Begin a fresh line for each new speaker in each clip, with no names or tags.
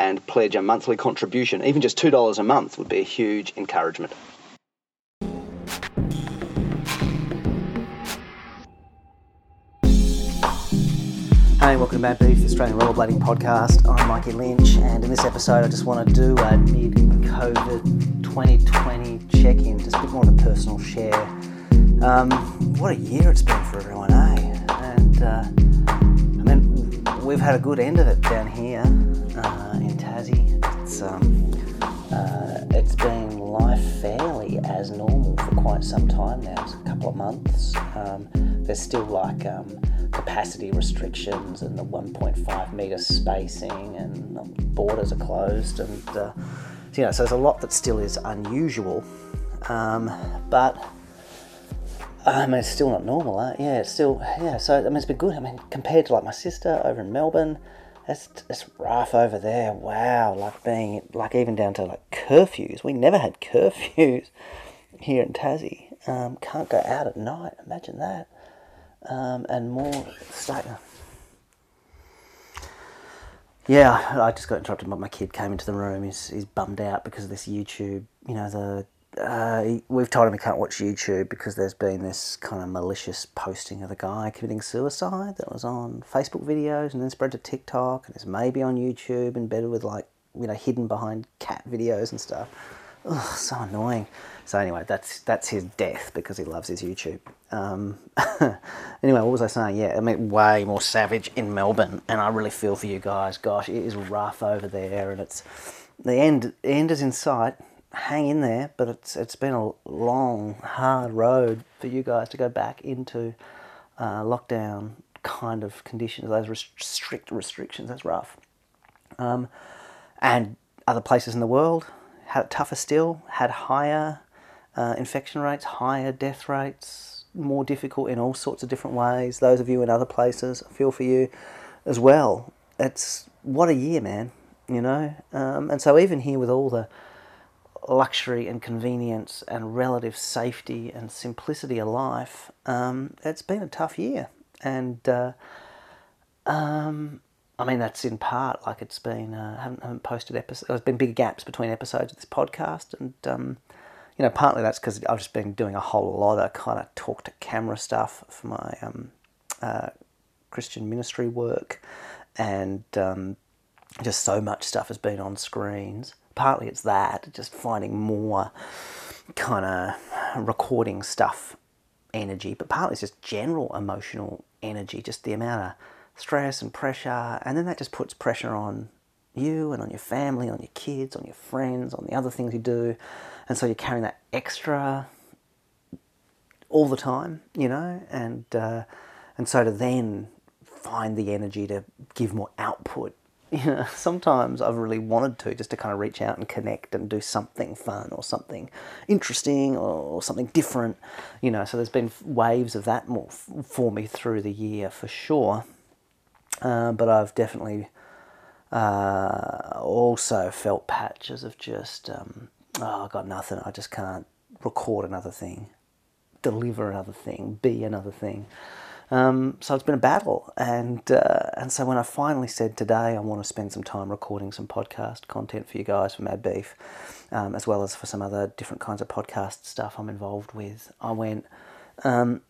and pledge a monthly contribution. Even just $2 a month would be a huge encouragement. Hey, welcome to Mad Beef, the Australian Rollerblading Podcast. I'm Mikey Lynch, and in this episode, I just want to do a mid COVID 2020 check in, just a bit more of a personal share. Um, what a year it's been for everyone, eh? And uh, I mean, we've had a good end of it down here. It's, um, uh, it's been life fairly as normal for quite some time now, it's a couple of months. Um, there's still like um, capacity restrictions and the 1.5 metre spacing and borders are closed and uh, you know so there's a lot that still is unusual um, but I mean it's still not normal eh? yeah it's still yeah so I mean it's been good I mean compared to like my sister over in Melbourne it's, it's rough over there wow like being like even down to like curfews we never had curfews here in Tassie um, can't go out at night imagine that um, and more stack. Yeah, I just got interrupted. By my kid came into the room. He's, he's bummed out because of this YouTube. You know, the uh, we've told him he can't watch YouTube because there's been this kind of malicious posting of the guy committing suicide that was on Facebook videos and then spread to TikTok and it's maybe on YouTube embedded with like you know hidden behind cat videos and stuff. Ugh, so annoying. So anyway, that's that's his death because he loves his YouTube. Um, anyway, what was I saying? Yeah, I mean, way more savage in Melbourne, and I really feel for you guys. Gosh, it is rough over there, and it's the end. The end is in sight. Hang in there, but it's it's been a long, hard road for you guys to go back into uh, lockdown kind of conditions. Those strict restrictions. That's rough. Um, and other places in the world had it tougher still, had higher uh, infection rates, higher death rates, more difficult in all sorts of different ways. Those of you in other places, I feel for you as well. It's what a year, man, you know? Um, and so, even here with all the luxury and convenience and relative safety and simplicity of life, um, it's been a tough year. And uh, um, I mean, that's in part like it's been, uh, haven't, haven't posted episodes, there's been big gaps between episodes of this podcast. And, um, you know, partly that's because I've just been doing a whole lot of kind of talk to camera stuff for my um, uh, Christian ministry work. And um, just so much stuff has been on screens. Partly it's that, just finding more kind of recording stuff energy, but partly it's just general emotional energy, just the amount of stress and pressure, and then that just puts pressure on you and on your family, on your kids, on your friends, on the other things you do, and so you're carrying that extra all the time, you know, and uh, and so to then find the energy to give more output. You know, sometimes I've really wanted to just to kind of reach out and connect and do something fun or something interesting or something different, you know. So there's been waves of that more for me through the year for sure. Uh, but I've definitely uh, also felt patches of just, um, oh, I got nothing. I just can't record another thing, deliver another thing, be another thing. Um, so it's been a battle, and uh, and so when I finally said today I want to spend some time recording some podcast content for you guys for Mad Beef, um, as well as for some other different kinds of podcast stuff I'm involved with, I went, um,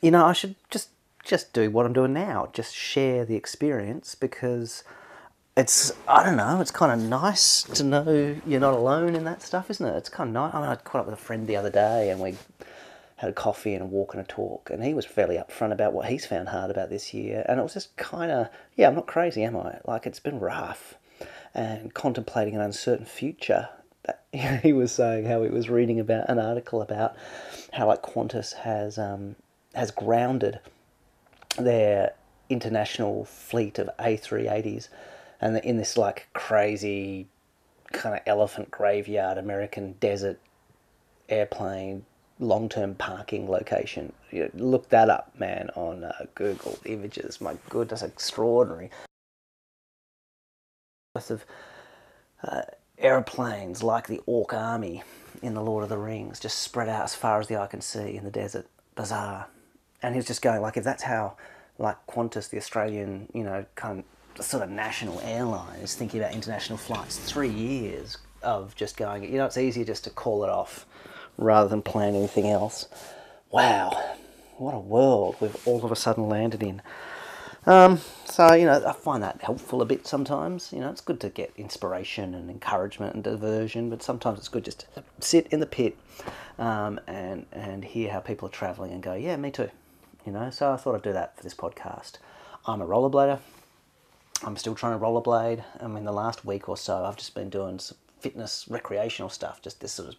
you know, I should just just do what I'm doing now, just share the experience because it's I don't know, it's kind of nice to know you're not alone in that stuff, isn't it? It's kind of nice. I mean, I caught up with a friend the other day and we had a coffee and a walk and a talk, and he was fairly upfront about what he's found hard about this year, and it was just kind of yeah, I'm not crazy, am I? Like it's been rough, and contemplating an uncertain future. He was saying how he was reading about an article about how like Qantas has um, has grounded their international fleet of A380s and in this like crazy kind of elephant graveyard American desert airplane long term parking location. You know, look that up, man, on uh, Google Images. My goodness, extraordinary. Of uh, aeroplanes like the Orc Army in The Lord of the Rings, just spread out as far as the eye can see in the desert. Bizarre. And he's just going, like, if that's how, like, Qantas, the Australian, you know, kind of sort of national airline, is thinking about international flights, three years of just going, you know, it's easier just to call it off rather than plan anything else. Wow, what a world we've all of a sudden landed in. Um, so, you know, I find that helpful a bit sometimes. You know, it's good to get inspiration and encouragement and diversion, but sometimes it's good just to sit in the pit um, and, and hear how people are traveling and go, yeah, me too. You know, so I thought I'd do that for this podcast. I'm a rollerblader. I'm still trying to rollerblade. I mean, the last week or so, I've just been doing some fitness, recreational stuff, just this sort of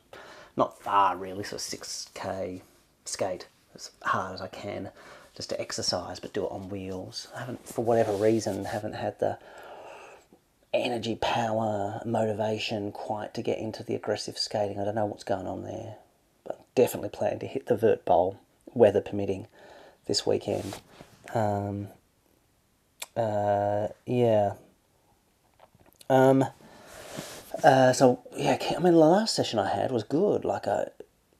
not far really, so 6k skate as hard as I can just to exercise, but do it on wheels. I haven't, for whatever reason, haven't had the energy, power, motivation quite to get into the aggressive skating. I don't know what's going on there, but definitely plan to hit the vert bowl, weather permitting, this weekend. Um, uh, yeah. Um, uh, so yeah, I mean, the last session I had was good. Like I,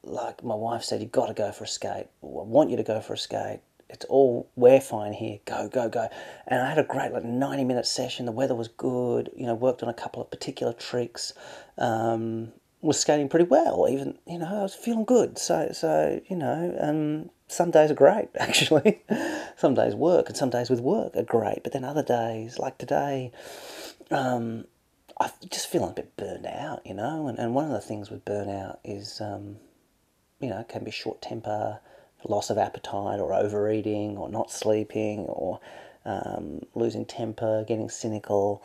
like my wife said, you've got to go for a skate. I want you to go for a skate. It's all we're fine here. Go, go, go. And I had a great like ninety minute session. The weather was good. You know, worked on a couple of particular tricks. Um, was skating pretty well. Even you know, I was feeling good. So so you know, um, some days are great actually. some days work, and some days with work are great. But then other days, like today. Um, I'm just feeling a bit burned out, you know. And, and one of the things with burnout is, um, you know, it can be short temper, loss of appetite, or overeating, or not sleeping, or um, losing temper, getting cynical.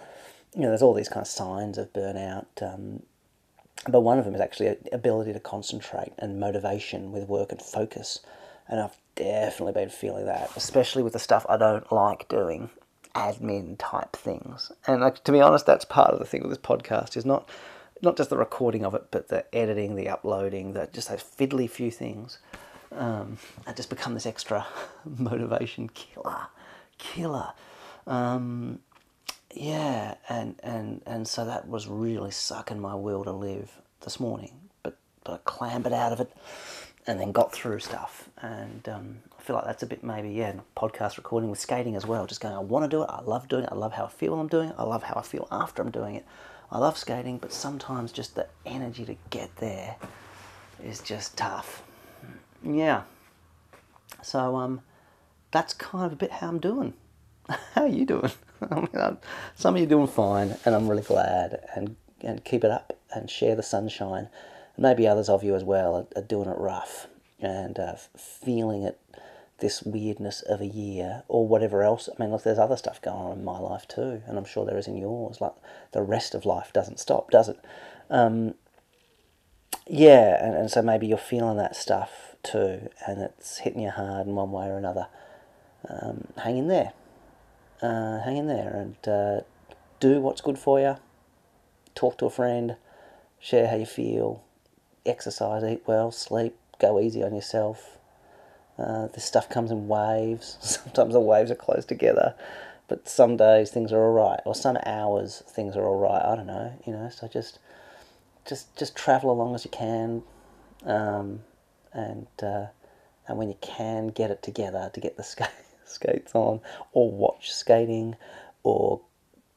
You know, there's all these kind of signs of burnout. Um, but one of them is actually ability to concentrate and motivation with work and focus. And I've definitely been feeling that, especially with the stuff I don't like doing admin type things. And like to be honest, that's part of the thing with this podcast is not not just the recording of it, but the editing, the uploading, the just those fiddly few things. Um, that just become this extra motivation killer, killer. Um, yeah, and, and and so that was really sucking my will to live this morning. But but I clambered out of it, and then got through stuff. And um, I feel like that's a bit maybe, yeah, podcast recording with skating as well. Just going, I want to do it. I love doing it. I love how I feel I'm doing it. I love how I feel after I'm doing it. I love skating, but sometimes just the energy to get there is just tough. Yeah. So um, that's kind of a bit how I'm doing. how are you doing? I mean, some of you doing fine, and I'm really glad. And and keep it up and share the sunshine. Maybe others of you as well are, are doing it rough and uh, feeling it this weirdness of a year or whatever else. I mean, look, there's other stuff going on in my life too, and I'm sure there is in yours. Like the rest of life doesn't stop, does it? Um, yeah, and, and so maybe you're feeling that stuff too, and it's hitting you hard in one way or another. Um, hang in there. Uh, hang in there and uh, do what's good for you. Talk to a friend, share how you feel, exercise, eat well, sleep, go easy on yourself uh, this stuff comes in waves. Sometimes the waves are close together, but some days things are all right, or some hours things are all right. I don't know, you know. So just, just, just travel along as you can, um, and uh, and when you can, get it together to get the skate, skates on, or watch skating, or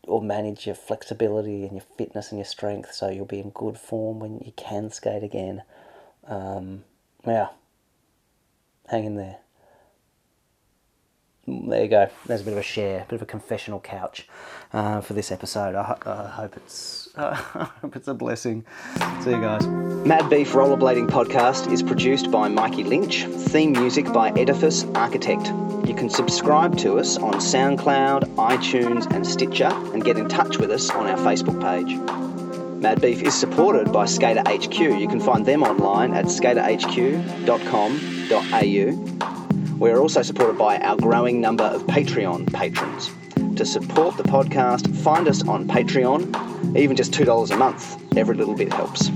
or manage your flexibility and your fitness and your strength so you'll be in good form when you can skate again. Um, yeah, hang in there. There you go. There's a bit of a share, a bit of a confessional couch uh, for this episode. I, I hope it's uh, I hope it's a blessing. See you guys. Mad Beef Rollerblading Podcast is produced by Mikey Lynch. Theme music by Edifice Architect. You can subscribe to us on SoundCloud, iTunes, and Stitcher, and get in touch with us on our Facebook page. Mad Beef is supported by Skater HQ. You can find them online at We are also supported by our growing number of Patreon patrons. to support the podcast, find us on Patreon. Even just $2 a month, every little bit helps.